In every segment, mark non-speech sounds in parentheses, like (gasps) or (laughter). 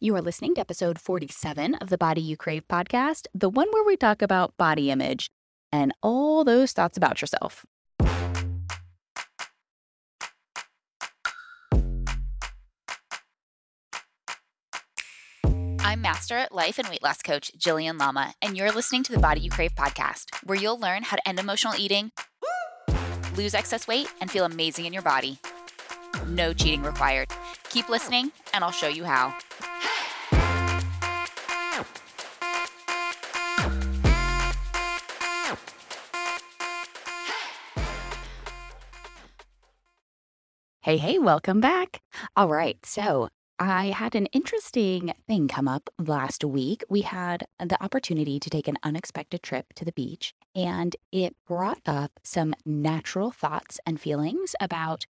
You are listening to episode 47 of the Body You Crave podcast, the one where we talk about body image and all those thoughts about yourself. I'm Master at Life and Weight Loss Coach Jillian Lama, and you're listening to the Body You Crave podcast, where you'll learn how to end emotional eating, lose excess weight, and feel amazing in your body. No cheating required. Keep listening, and I'll show you how. Hey, hey, welcome back. All right, so I had an interesting thing come up last week. We had the opportunity to take an unexpected trip to the beach, and it brought up some natural thoughts and feelings about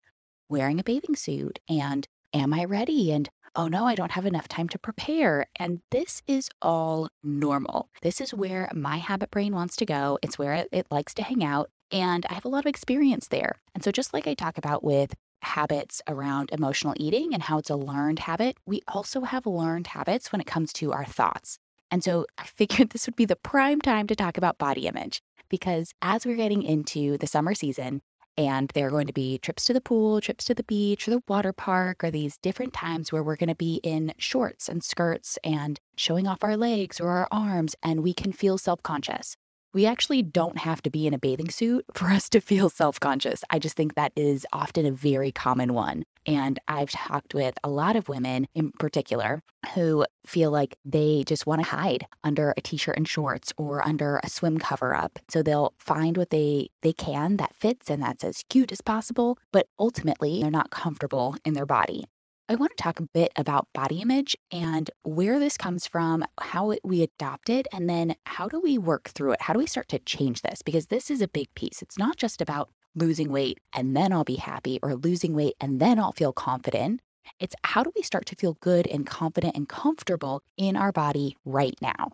wearing a bathing suit and am I ready? And oh no, I don't have enough time to prepare. And this is all normal. This is where my habit brain wants to go. It's where it, it likes to hang out. And I have a lot of experience there. And so, just like I talk about with habits around emotional eating and how it's a learned habit, we also have learned habits when it comes to our thoughts. And so I figured (laughs) this would be the prime time to talk about body image because as we're getting into the summer season, and there are going to be trips to the pool, trips to the beach, or the water park, or these different times where we're going to be in shorts and skirts and showing off our legs or our arms, and we can feel self conscious we actually don't have to be in a bathing suit (laughs) for us to feel self conscious. I just think that is often a very common one. And I've talked with a lot of women in particular who feel like they just want to hide under a t-shirt and shorts or under a swim cover up. So they'll find what they they can that fits and that's as cute as possible, but ultimately they're not comfortable in their body. I want to talk a bit about body image and where this comes from, how it, we adopt it, and then how do we work through it? How do we start to change this? Because this is a big piece. It's not just about losing weight and then I'll be happy or losing weight and then I'll feel confident. It's how do we start to feel good and confident and comfortable in our body right now?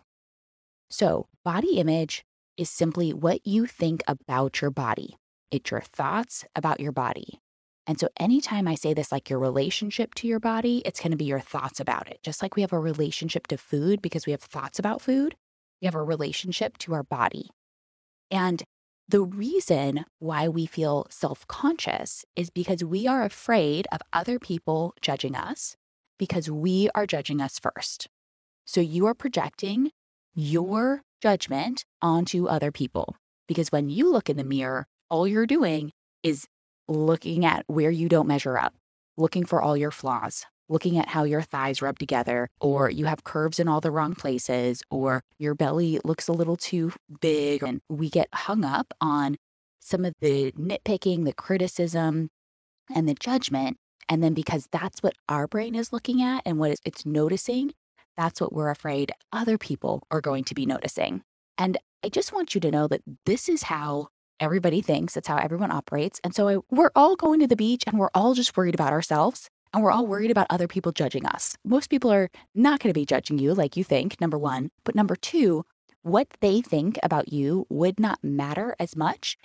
So, body image is simply what you think about your body. It's your thoughts about your body. And so, anytime I say this, like your relationship to your body, it's going to be your thoughts about it. Just like we have a relationship to food because we have thoughts about food, we have a relationship to our body. And the reason why we feel self conscious is because we are afraid of other people judging us because we are judging us first. So, you are projecting your judgment onto other people because when you look in the mirror, all you're doing is looking at where you don't measure up, looking for all your flaws, looking at how your thighs rub together, or you have curves in all the wrong places, or your belly looks a little too big. And we get hung up on some of the nitpicking, the criticism, and the judgment. And then because that's what our brain is looking at and what it's noticing, that's what we're afraid other people are going to be noticing. And I just want you to know that this is how everybody thinks. That's how everyone operates. And so I, we're all going to the beach and we're all just worried about ourselves and we're all worried about other people judging us. Most people are not going to be judging you like you think, number one. But number two, what they think about you would not matter as much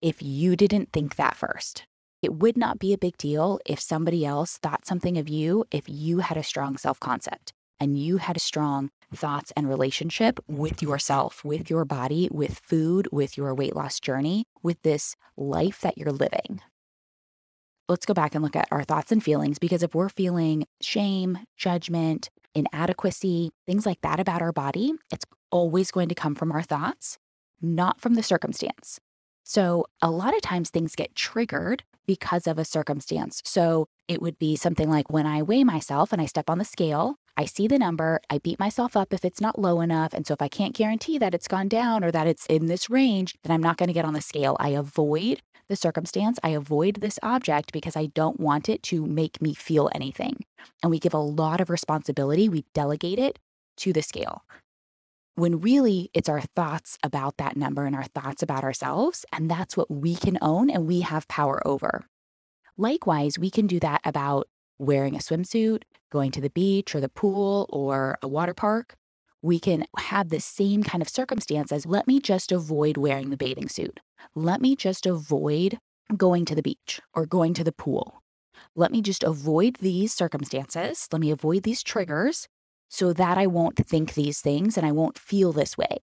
if you didn't think that first. It would not be a big deal if somebody else thought something of you if you had a strong self concept and you had a strong thoughts and relationship with yourself, with your body, with food, with your weight loss journey, with this life that you're living. Let's go back and look at our thoughts and feelings because if we're feeling shame, judgment, inadequacy, things like that about our body, it's always going to come from our thoughts, not from the circumstance. So, a lot of times things get triggered because of a circumstance. So, it would be something like when I weigh myself and I step on the scale, I see the number, I beat myself up if it's not low enough. And so if I can't guarantee that it's gone down or that it's in this range, then I'm not going to get on the scale. I avoid the circumstance, I avoid this object because I don't want it to make me feel anything. And we give a lot of responsibility, we delegate it to the scale. When really it's our thoughts about that number and our thoughts about ourselves. And that's what we can own and we have power over. Likewise, we can do that about wearing a swimsuit, going to the beach or the pool or a water park, we can have the same kind of circumstance as let me just avoid wearing the bathing suit. Let me just avoid going to the beach or going to the pool. Let me just avoid these circumstances. Let me avoid these triggers so that I won't think these things and I won't feel this way.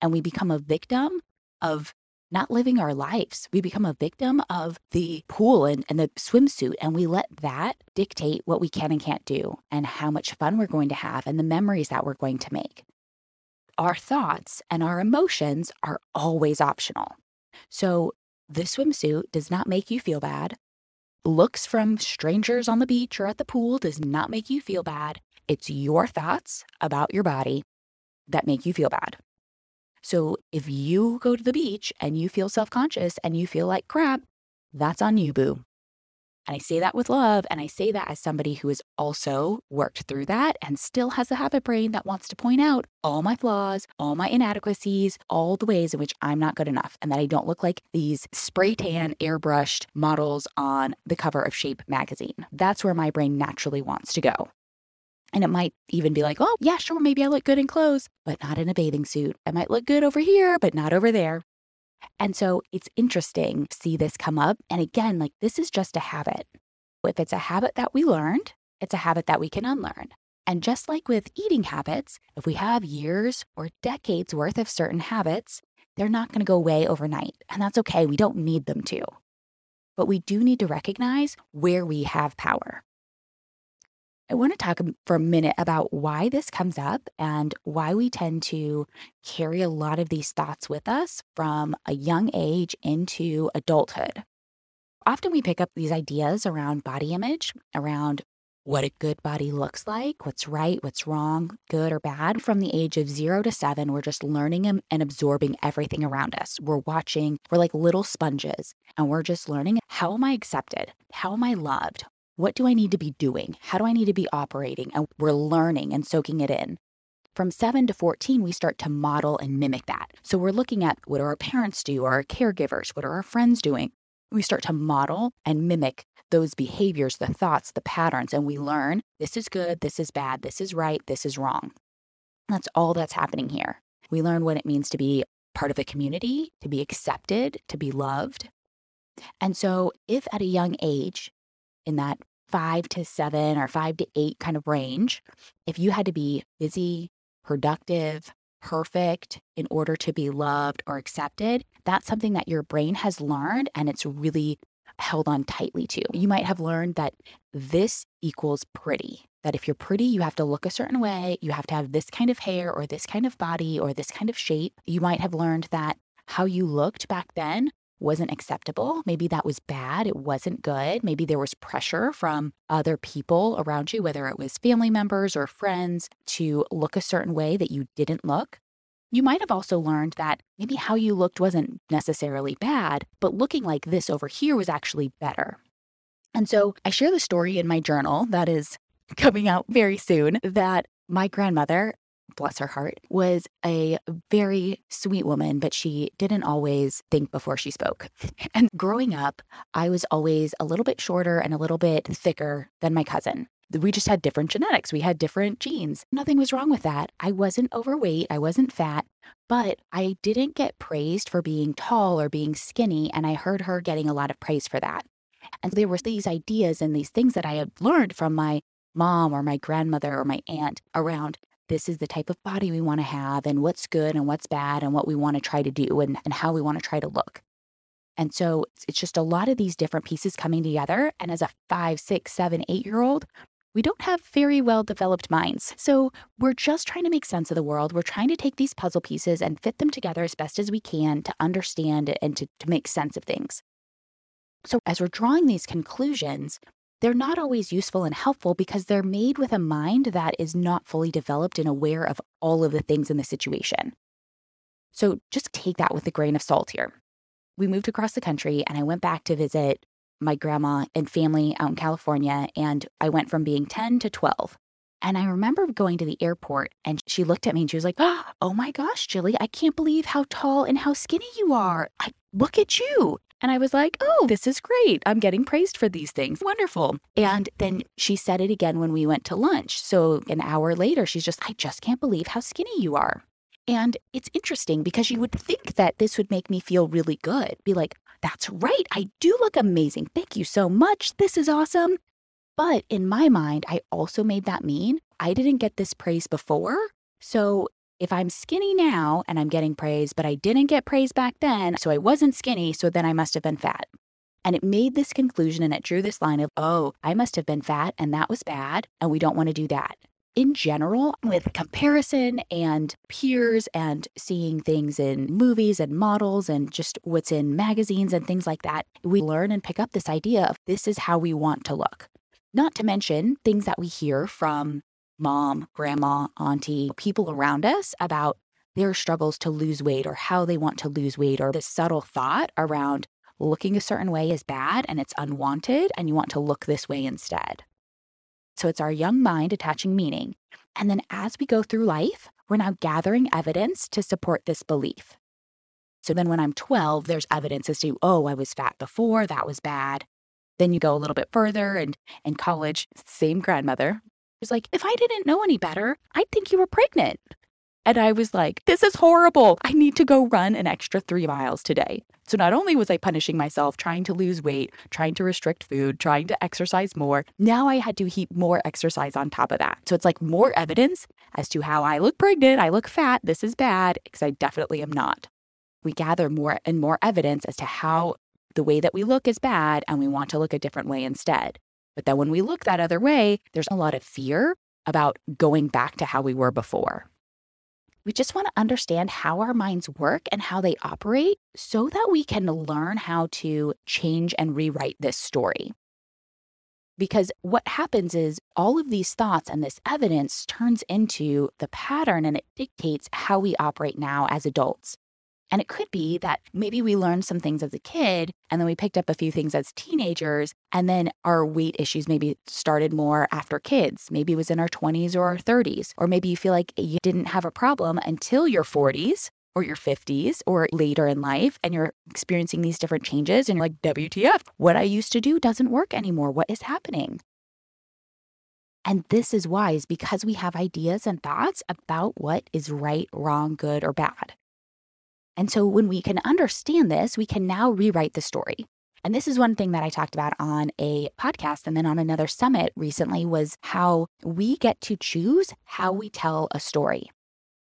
And we become a victim of not living our lives. We become a victim of the pool and, and the swimsuit, and we let that dictate what we can and can't do and how much fun we're going to have and the memories that we're going to make. Our thoughts and our emotions are always optional. So, the swimsuit does not make you feel bad. Looks from strangers on the beach or at the pool does not make you feel bad. It's your thoughts about your body that make you feel bad. So if you go to the beach and you feel self conscious and you feel like crap, that's on you, boo. And I say that with love. And I say that as somebody who has also worked through that and still has a habit brain that wants to point out all my flaws, all my inadequacies, all the ways in which I'm not good enough and that I don't look like these spray tan, airbrushed models on the cover of Shape magazine. That's where my brain naturally wants to go. And it might even be like, oh, yeah, sure, maybe I look good in clothes, but not in a bathing suit. I might look good over here, but not over there. And so it's interesting to see this come up. And again, like this is just a habit. If it's a habit that we learned, it's a habit that we can unlearn. And just like with eating habits, if we have years or decades worth of certain habits, they're not going to go away overnight. And that's okay. We don't need them to. But we do need to recognize where we have power. I want to talk for a minute about why this comes up and why we tend to carry a lot of these thoughts with us from a young age into adulthood. Often we pick up these ideas around body image, around what a good body looks like, what's right, what's wrong, good or bad. From the age of zero to seven, we're just learning and absorbing everything around us. We're watching, we're like little sponges, and we're just learning how am I accepted? How am I loved? What do I need to be doing? How do I need to be operating? And we're learning and soaking it in. From 7 to 14, we start to model and mimic that. So we're looking at what do our parents do, or our caregivers, what are our friends doing? We start to model and mimic those behaviors, the thoughts, the patterns, and we learn this is good, this is bad, this is right, this is wrong. That's all that's happening here. We learn what it means to be part of a community, to be accepted, to be loved. And so, if at a young age in that five to seven or five to eight kind of range, if you had to be busy, productive, perfect in order to be loved or accepted, that's something that your brain has learned and it's really held on tightly to. You might have learned that this equals pretty, that if you're pretty, you have to look a certain way, you have to have this kind of hair or this kind of body or this kind of shape. You might have learned that how you looked back then wasn't acceptable. Maybe that was bad. It wasn't good. Maybe there was pressure from other people around you, whether it was family members or friends, to look a certain way that you didn't look. You might have also learned that maybe how you looked wasn't necessarily bad, but looking like this over here was actually better. And so I share the story in my journal that is (laughs) coming out very soon that my grandmother bless her heart, was a very sweet woman, but she didn't always think before she spoke. (laughs) And growing up, I was always a little bit shorter and a little bit thicker than my cousin. We just had different genetics. We had different genes. Nothing was wrong with that. I wasn't overweight. I wasn't fat, but I didn't get praised for being tall or being skinny. And I heard her getting a lot of praise for that. And there were these ideas and these things that I had learned from my mom or my grandmother or my aunt around this is the type of body we want to have and what's good and what's bad and what we want to try to do and, and how we want to try to look. And so it's just a lot of these different pieces coming together. And as a five, six, seven, eight year old, we don't have very well developed minds. So we're just trying to make sense of the world. We're trying to take these puzzle pieces and fit them together as best as we can to understand and to, to make sense of things. So as we're drawing these conclusions, they're not always useful and helpful because they're made with a mind that is not fully developed and aware of all of the things in the situation. So just take that with a grain of salt here. We moved across the country and I went back to visit my grandma and family out in California. And I went from being 10 to 12. And I remember going to the airport and she looked at me and she was like, Oh my gosh, Jilly, I can't believe how tall and how skinny you are. I, look at you. And I was like, oh, this is great. I'm getting praised for these things. Wonderful. And then she said it again when we went to lunch. So an hour later, she's just, I just can't believe how skinny you are. And it's interesting because you would think that this would make me feel really good. Be like, that's right. I do look amazing. Thank you so much. This is awesome. But in my mind, I also made that mean I didn't get this praise before. So if I'm skinny now and I'm getting praise, but I didn't get praise back then, so I wasn't skinny, so then I must have been fat. And it made this conclusion and it drew this line of, oh, I must have been fat and that was bad, and we don't want to do that. In general, with comparison and peers and seeing things in movies and models and just what's in magazines and things like that, we learn and pick up this idea of this is how we want to look. Not to mention things that we hear from mom, grandma, auntie, people around us about their struggles to lose weight or how they want to lose weight or the subtle thought around looking a certain way is bad and it's unwanted and you want to look this way instead. So it's our young mind attaching meaning. And then as we go through life, we're now gathering evidence to support this belief. So then when I'm 12, there's evidence as to, oh, I was fat before, that was bad. Then you go a little bit further and in college, same grandmother was like, if I didn't know any better, I'd think you were pregnant. And I was like, this is horrible. I need to go run an extra three miles today. So not only was I punishing myself, trying to lose weight, trying to restrict food, trying to exercise more, now I had to heap more exercise on top of that. So it's like more evidence as to how I look pregnant, I look fat, this is bad, because I definitely am not. We gather more and more evidence as to how the way that we look is bad and we want to look a different way instead. But then when we look that other way, there's a lot of fear about going back to how we were before. We just want to understand how our minds work and how they operate so that we can learn how to change and rewrite this story. Because what happens is all of these thoughts and this evidence turns into the pattern and it dictates how we operate now as adults. And it could be that maybe we learned some things as a kid and then we picked up a few things as teenagers. And then our weight issues maybe started more after kids. Maybe it was in our 20s or our 30s. Or maybe you feel like you didn't have a problem until your 40s or your 50s or later in life and you're experiencing these different changes and you're like, WTF, what I used to do doesn't work anymore. What is happening? And this is why, is because we have ideas and thoughts about what is right, wrong, good, or bad. And so when we can understand this, we can now rewrite the story. And this is one thing that I talked about on a podcast and then on another summit recently was how we get to choose how we tell a story.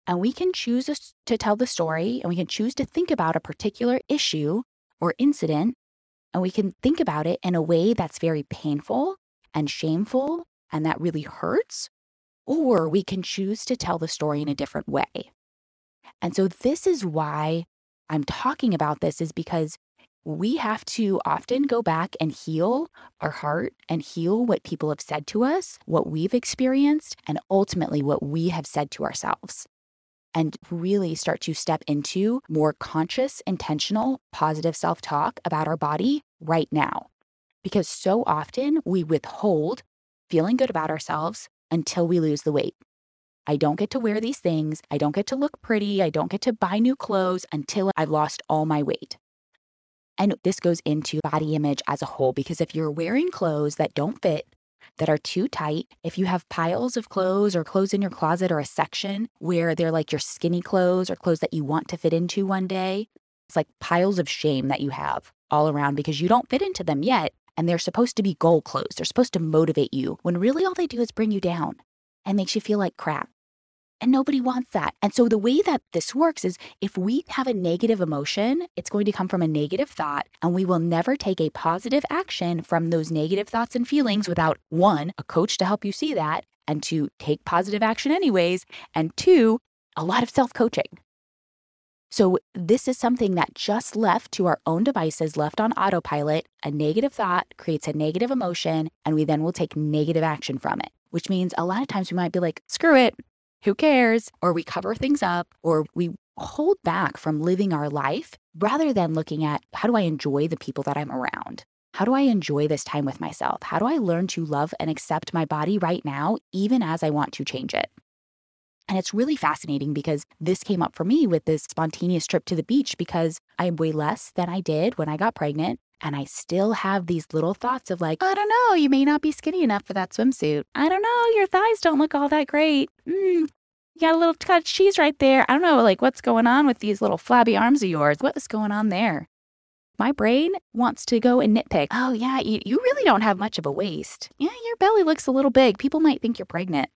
And we can choose to tell the story and we can choose to think about a particular issue or incident. And we can think about it in a way that's very painful and shameful and that really hurts. Or we can choose to tell the story in a different way. And so this is why I'm talking about this is because we have to often go back and heal our heart and heal what people have said to us, what we've experienced, and ultimately what we have said to ourselves. And really start to step into more conscious, intentional, positive self talk about our body right now. Because so often we withhold feeling good about ourselves until we lose the weight. I don't get to wear these things. I don't get to look pretty. I don't get to buy new clothes until I've lost all my weight. And this goes into body image as a whole because if you're wearing clothes that don't fit, that are too tight, if you have piles of clothes or clothes in your closet or a section where they're like your skinny clothes or clothes that you want to fit into one day, it's like piles of shame that you have all around because you don't fit into them yet. And they're supposed to be goal clothes. They're supposed to motivate you when really all they do is bring you down and makes you feel like crap. And nobody wants that. And so the way that this works is if we have a negative emotion, it's going to come from a negative thought, and we will never take a positive action from those negative thoughts and feelings without one, a coach to help you see that, and to take positive action anyways, and two, a lot of self coaching. So, this is something that just left to our own devices, left on autopilot, a negative thought creates a negative emotion, and we then will take negative action from it, which means a lot of times we might be like, screw it, who cares? Or we cover things up, or we hold back from living our life rather than looking at how do I enjoy the people that I'm around? How do I enjoy this time with myself? How do I learn to love and accept my body right now, even as I want to change it? And it's really fascinating because this came up for me with this spontaneous trip to the beach because I weigh less than I did when I got pregnant. And I still have these little thoughts of like, I don't know, you may not be skinny enough for that swimsuit. I don't know, your thighs don't look all that great. Mm, you got a little cottage cheese right there. I don't know, like, what's going on with these little flabby arms of yours? What is going on there? My brain wants to go and nitpick. Oh, yeah, you, you really don't have much of a waist. Yeah, your belly looks a little big. People might think you're pregnant.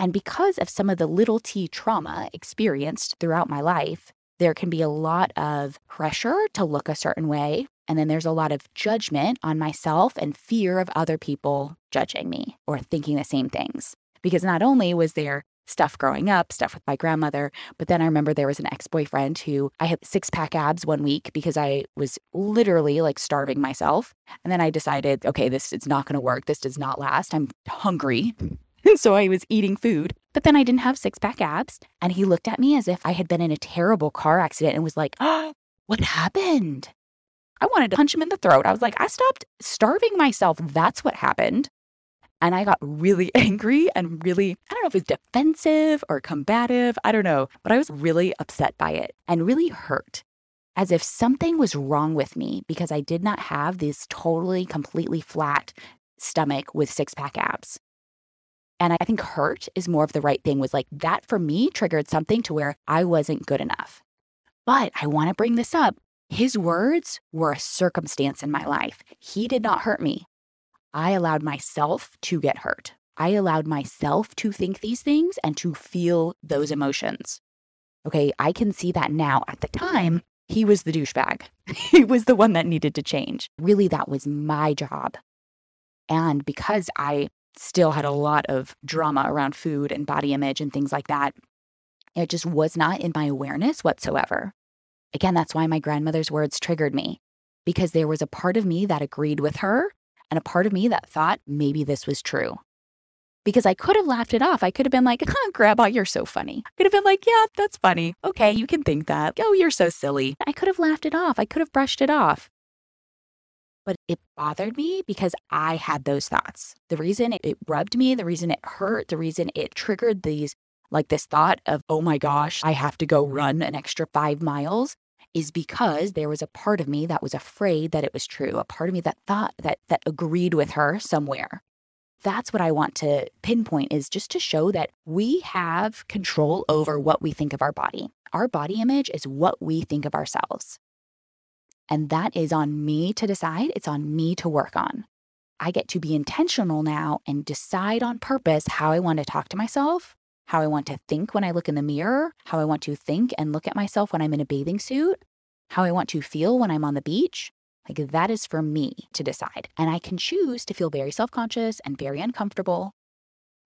And because of some of the little t trauma experienced throughout my life, there can be a lot of pressure to look a certain way. And then there's a lot of judgment on myself and fear of other people judging me or thinking the same things. Because not only was there stuff growing up, stuff with my grandmother. But then I remember there was an ex boyfriend who I had six pack abs one week because I was literally like starving myself. And then I decided, okay, this is not going to work. This does not last. I'm hungry. (laughs) And so I was eating food. But then I didn't have six pack abs. And he looked at me as if I had been in a terrible car accident and was like, oh, (gasps) what happened? I wanted to punch him in the throat. I was like, I stopped starving myself. That's what happened. And I got really (laughs) angry and really, I don't know if it was defensive or combative. I don't know, but I was really upset by it and really hurt as if something was wrong with me because I did not have this totally, completely flat stomach with six pack abs. And I think hurt is more of the right thing, was like that for me triggered something to where I wasn't good enough. But I want to bring this up. His words were a circumstance in my life. He did not hurt me. I allowed myself to get hurt. I allowed myself to think these things and to feel those emotions. Okay, I can see that now. At the time, he was the douchebag. (laughs) he was the one that needed to change. Really, that was my job. And because I still had a lot of drama around food and body image and things like that, it just was not in my awareness whatsoever. Again, that's why my grandmother's words triggered me because there was a part of me that agreed with her and a part of me that thought maybe this was true. Because I could have laughed it off. I could have been like, huh, Grandma, you're so funny. I could have been like, yeah, that's funny. Okay, you can think that. Oh, you're so silly. I could have laughed it off. I could have brushed it off. But it bothered me because I had those thoughts. The reason it, it rubbed me, the reason it hurt, the reason it triggered these, like this thought of, oh my gosh, I have to go run an extra five miles is because there was a part of me that was afraid that it was true, a part of me that thought that that agreed with her somewhere. That's what I want to pinpoint is just to show that we have control over what we think of our body. Our body image is what we think of ourselves. And that is on me to decide, it's on me to work on. I get to be intentional now and decide on purpose how I want to talk to myself, how I want to think when I look in the mirror, how I want to think and look at myself when I'm in a bathing suit, how I want to feel when I'm on the beach. Like that is for me to decide. And I can choose to feel very self conscious and very uncomfortable,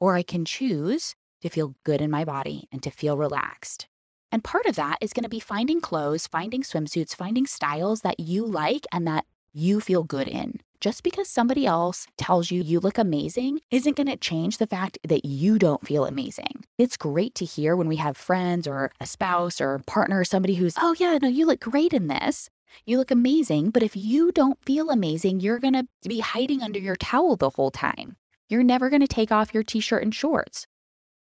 or I can choose to feel good in my body and to feel relaxed. And part of that is going to be finding clothes, finding swimsuits, finding styles that you like and that you feel good in just because somebody else tells you you look amazing isn't going to change the fact that you don't feel amazing. It's great to hear when we have friends or a spouse or a partner or somebody who's, oh, yeah, no, you look great in this. You look amazing. But if you don't feel amazing, you're going to be hiding under your towel the whole time. You're never going to take off your t shirt and shorts.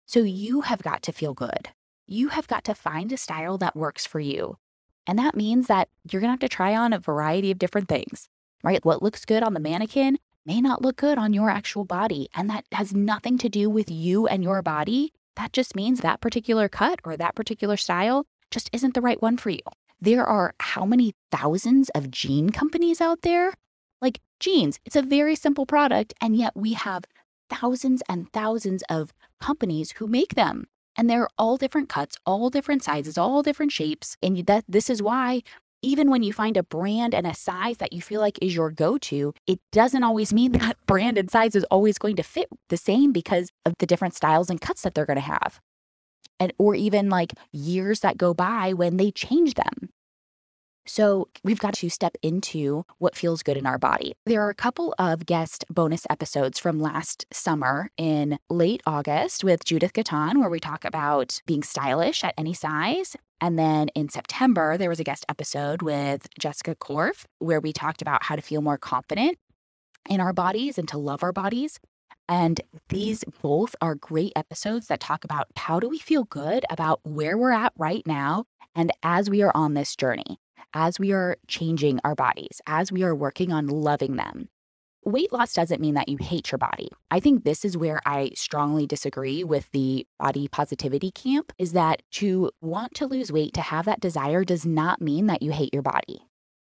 So you have got to feel good. You have got to find a style that works for you. And that means that you're going to have to try on a variety of different things right? What looks good on the mannequin may not look good on your actual body. And that has nothing to do with you and your body. That just means that particular cut or that particular style just isn't the right one for you. There are how many thousands of jean companies out there? Like jeans, it's a very simple product, and yet we have thousands and thousands of companies who make them. And they're all different cuts, all different sizes, all different shapes. And that this is why even when you find a brand and a size that you feel like is your go to, it doesn't always mean (laughs) that brand and size is always going to fit the same because of the different styles and cuts that they're going to have. And, or even like years that go by when they change them. So, we've got to step into what feels good in our body. There are a couple of guest bonus episodes from last summer in late August with Judith Gaton, where we talk about being stylish at any size. And then in September, there was a guest episode with Jessica Korf, where we talked about how to feel more confident in our bodies and to love our bodies. And these both are great episodes that talk about how do we feel good about where we're at right now and as we are on this journey as we are changing our bodies, as we are working on loving them. Weight loss doesn't mean that you hate your body. I think this is where I strongly disagree with the body positivity camp is that to want to lose weight, to have that desire, does not mean that you hate your body.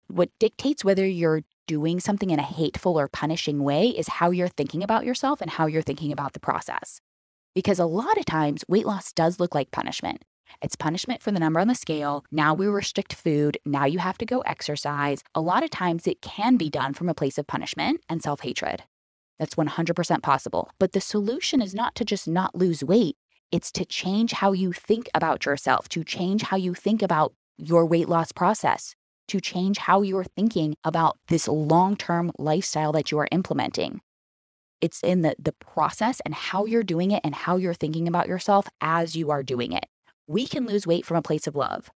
What dictates whether you're doing something in a hateful or punishing way is how you're thinking about yourself and how you're thinking about the process. Because a lot of times, weight loss does look like punishment. It's punishment for the number on the scale. Now we restrict food. Now you have to go exercise. A lot of times it can be done from a place of punishment and self hatred. That's 100% possible. But the solution is not to just not lose weight, it's to change how you think about yourself, to change how you think about your weight loss process, to change how you're thinking about this long term lifestyle that you are implementing. It's in the, the process and how you're doing it and how you're thinking about yourself as you are doing it we can lose weight from a place of love.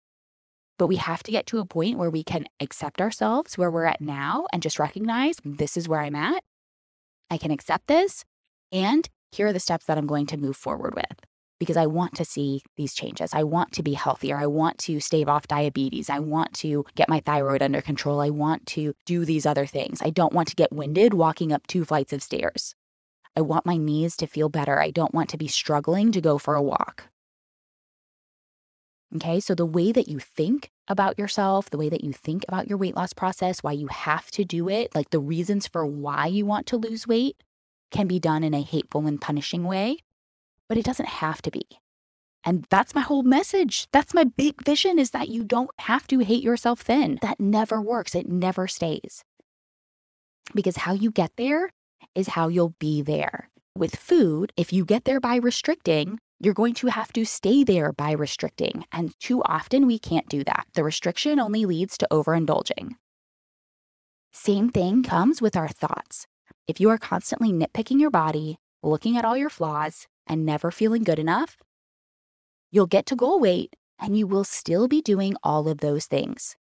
But we have to get to a point where we can accept ourselves where we're at now and just recognize this is where I'm at. I can accept this. And here are the steps that I'm going to move forward with because I want to see these changes. I want to be healthier. I want to stave off diabetes. I want to get my thyroid under control. I want to do these other things. I don't want to get winded walking up two flights of stairs. I want my knees to feel better. I don't want to be struggling to go for a walk. Okay. So the way that you think about yourself, the way that you think about your weight loss process, why you have to do it, like the reasons for why you want to lose weight can be done in a hateful and punishing way, but it doesn't have to be. And that's my whole message. That's my big vision is that you don't have to hate yourself thin. That never works. It never stays. Because how you get there is how you'll be there. With food, if you get there by restricting, you're going to have to stay there by restricting. And too often we can't do that. The restriction only leads to overindulging. Same thing comes with our thoughts. If you are constantly nitpicking your body, looking at all your flaws, and never feeling good enough, you'll get to goal weight and you will still be doing all of those things,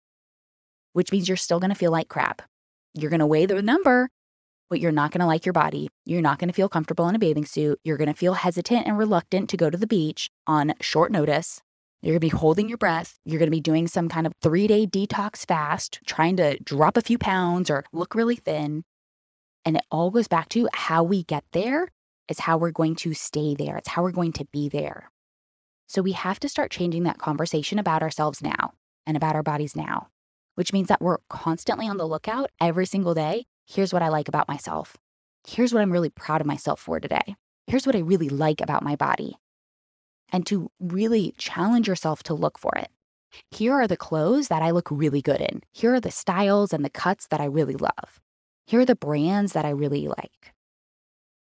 which means you're still going to feel like crap. You're going to weigh the number but you're not going to like your body. You're not going to feel comfortable in a bathing suit. You're going to feel hesitant and reluctant to go to the beach on short notice. You're going to be holding your breath. You're going to be doing some kind of three day detox fast, trying to drop a few pounds or look really thin. And it all goes back to how we get there is how we're going to stay there. It's how we're going to be there. So we have to start changing that conversation about ourselves now and about our bodies now, which means that we're constantly on the lookout every single day Here's what I like about myself. Here's what I'm really proud of myself for today. Here's what I really like about my body. And to really challenge yourself to look for it. Here are the clothes that I look really good in. Here are the styles and the cuts that I really love. Here are the brands that I really like.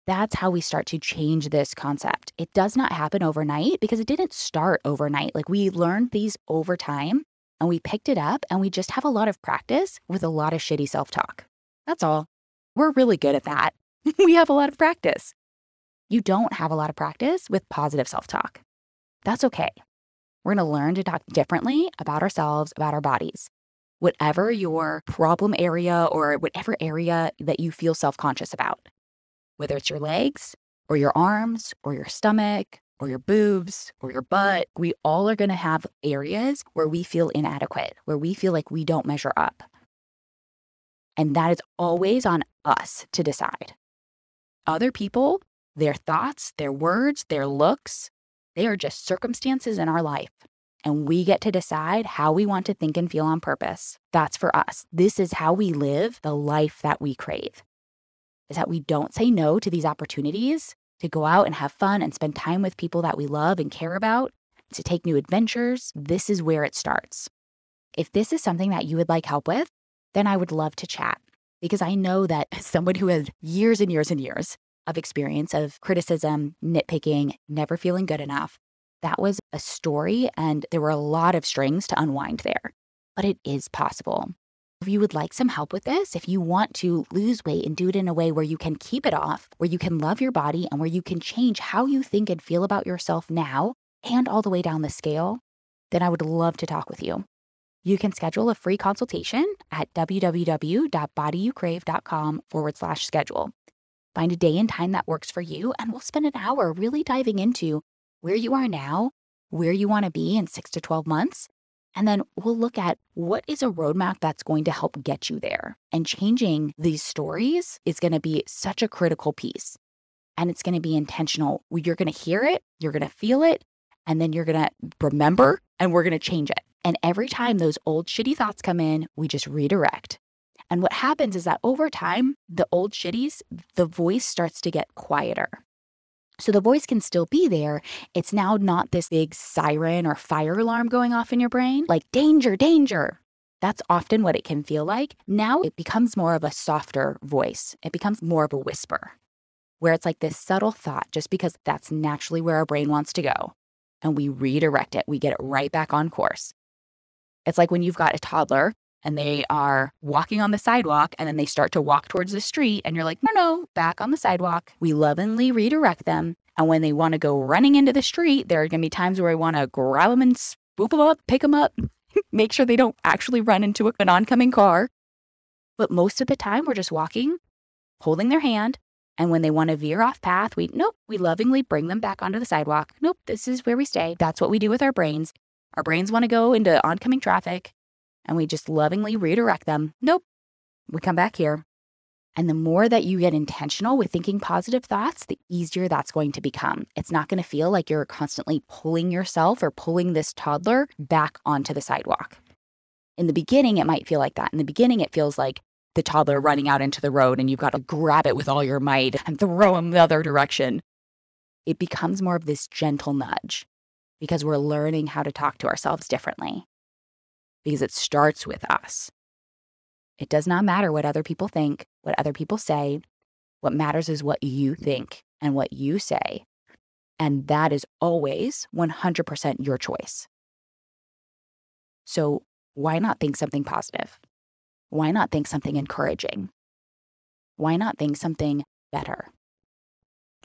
That's how we start to change this concept. It does not happen overnight because it didn't start overnight. Like we learned these over time and we picked it up and we just have a lot of practice with a lot of shitty self talk. That's all. We're really good at that. (laughs) we have a lot of practice. You don't have a lot of practice with positive self talk. That's okay. We're going to learn to talk differently about ourselves, about our bodies. Whatever your problem area or whatever area that you feel self conscious about, whether it's your legs or your arms or your stomach or your boobs or your butt, we all are going to have areas where we feel inadequate, where we feel like we don't measure up. And that is always on us to decide. Other people, their thoughts, their words, their looks, they are just circumstances in our life. And we get to decide how we want to think and feel on purpose. That's for us. This is how we live the life that we crave. Is that we don't say no to these opportunities to go out and have fun and spend time with people that we love and care about, to take new adventures. This is where it starts. If this is something that you would like help with, then I would love to chat because I know that (laughs) someone who has years and years and years of experience of criticism, nitpicking, never feeling good enough, that was a story and there were a lot of strings to unwind there. But it is possible. If you would like some help with this, if you want to lose weight and do it in a way where you can keep it off, where you can love your body, and where you can change how you think and feel about yourself now and all the way down the scale, then I would love to talk with you. You can schedule a free consultation at www.bodyyoucrave.com forward slash schedule. Find a day and time that works for you, and we'll spend an hour really diving into where you are now, where you want to be in six to 12 months. And then we'll look at what is a roadmap that's going to help get you there. And changing these stories is going to be such a critical piece. And it's going to be intentional. You're going to hear it, you're going to feel it, and then you're going to remember, and we're going to change it. And every time those old shitty thoughts come in, we just redirect. And what happens is that over time, the old shitties, the voice starts to get quieter. So the voice can still be there. It's now not this big siren or fire alarm going off in your brain, like danger, danger. That's often what it can feel like. Now it becomes more of a softer voice, it becomes more of a whisper, where it's like this subtle thought, just because that's naturally where our brain wants to go. And we redirect it, we get it right back on course. It's like when you've got a toddler and they are walking on the sidewalk and then they start to walk towards the street and you're like, no, no, back on the sidewalk. We lovingly redirect them. And when they want to go running into the street, there are going to be times where I want to grab them and swoop them up, pick them up, (laughs) make sure they don't actually run into an oncoming car. But most of the time, we're just walking, holding their hand. And when they want to veer off path, we, nope, we lovingly bring them back onto the sidewalk. Nope, this is where we stay. That's what we do with our brains. Our brains want to go into oncoming traffic and we just lovingly redirect them. Nope, we come back here. And the more that you get intentional with thinking positive thoughts, the easier that's going to become. It's not going to feel like you're constantly pulling yourself or pulling this toddler back onto the sidewalk. In the beginning, it might feel like that. In the beginning, it feels like the toddler running out into the road and you've got to grab it with all your might and throw him the other direction. It becomes more of this gentle nudge because we're learning how to talk to ourselves differently because it starts with us. It does not matter what other people think, what other people say. What matters is what you think and what you say. And that is always 100% your choice. So, why not think something positive? Why not think something encouraging? Why not think something better?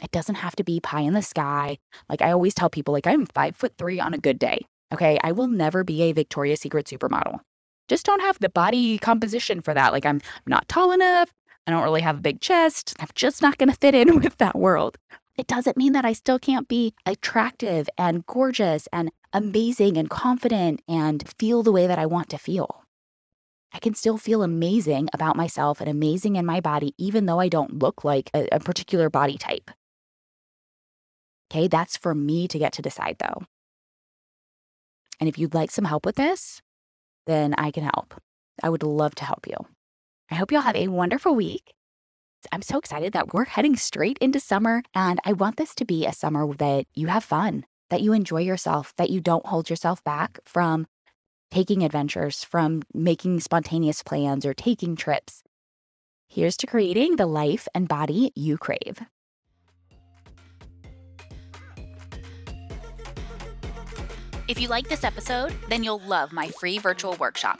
It doesn't have to be pie in the sky. Like I always tell people, like I'm five foot three on a good day. Okay. I will never be a Victoria's Secret supermodel. Just don't have the body composition for that. Like I'm not tall enough. I don't really have a big chest. I'm just not going to fit in (laughs) with that world. It doesn't mean that I still can't be attractive and gorgeous and amazing and confident and feel the way that I want to feel. I can still feel amazing about myself and amazing in my body, even though I don't look like a, a particular body type. Okay, that's for me to get to decide though. And if you'd like some help with this, then I can help. I would love to help you. I hope you all have a wonderful week. I'm so excited that we're heading straight into summer, and I want this to be a summer that you have fun, that you enjoy yourself, that you don't hold yourself back from taking adventures, from making spontaneous plans or taking trips. Here's to creating the life and body you crave. If you like this episode, then you'll love my free virtual workshop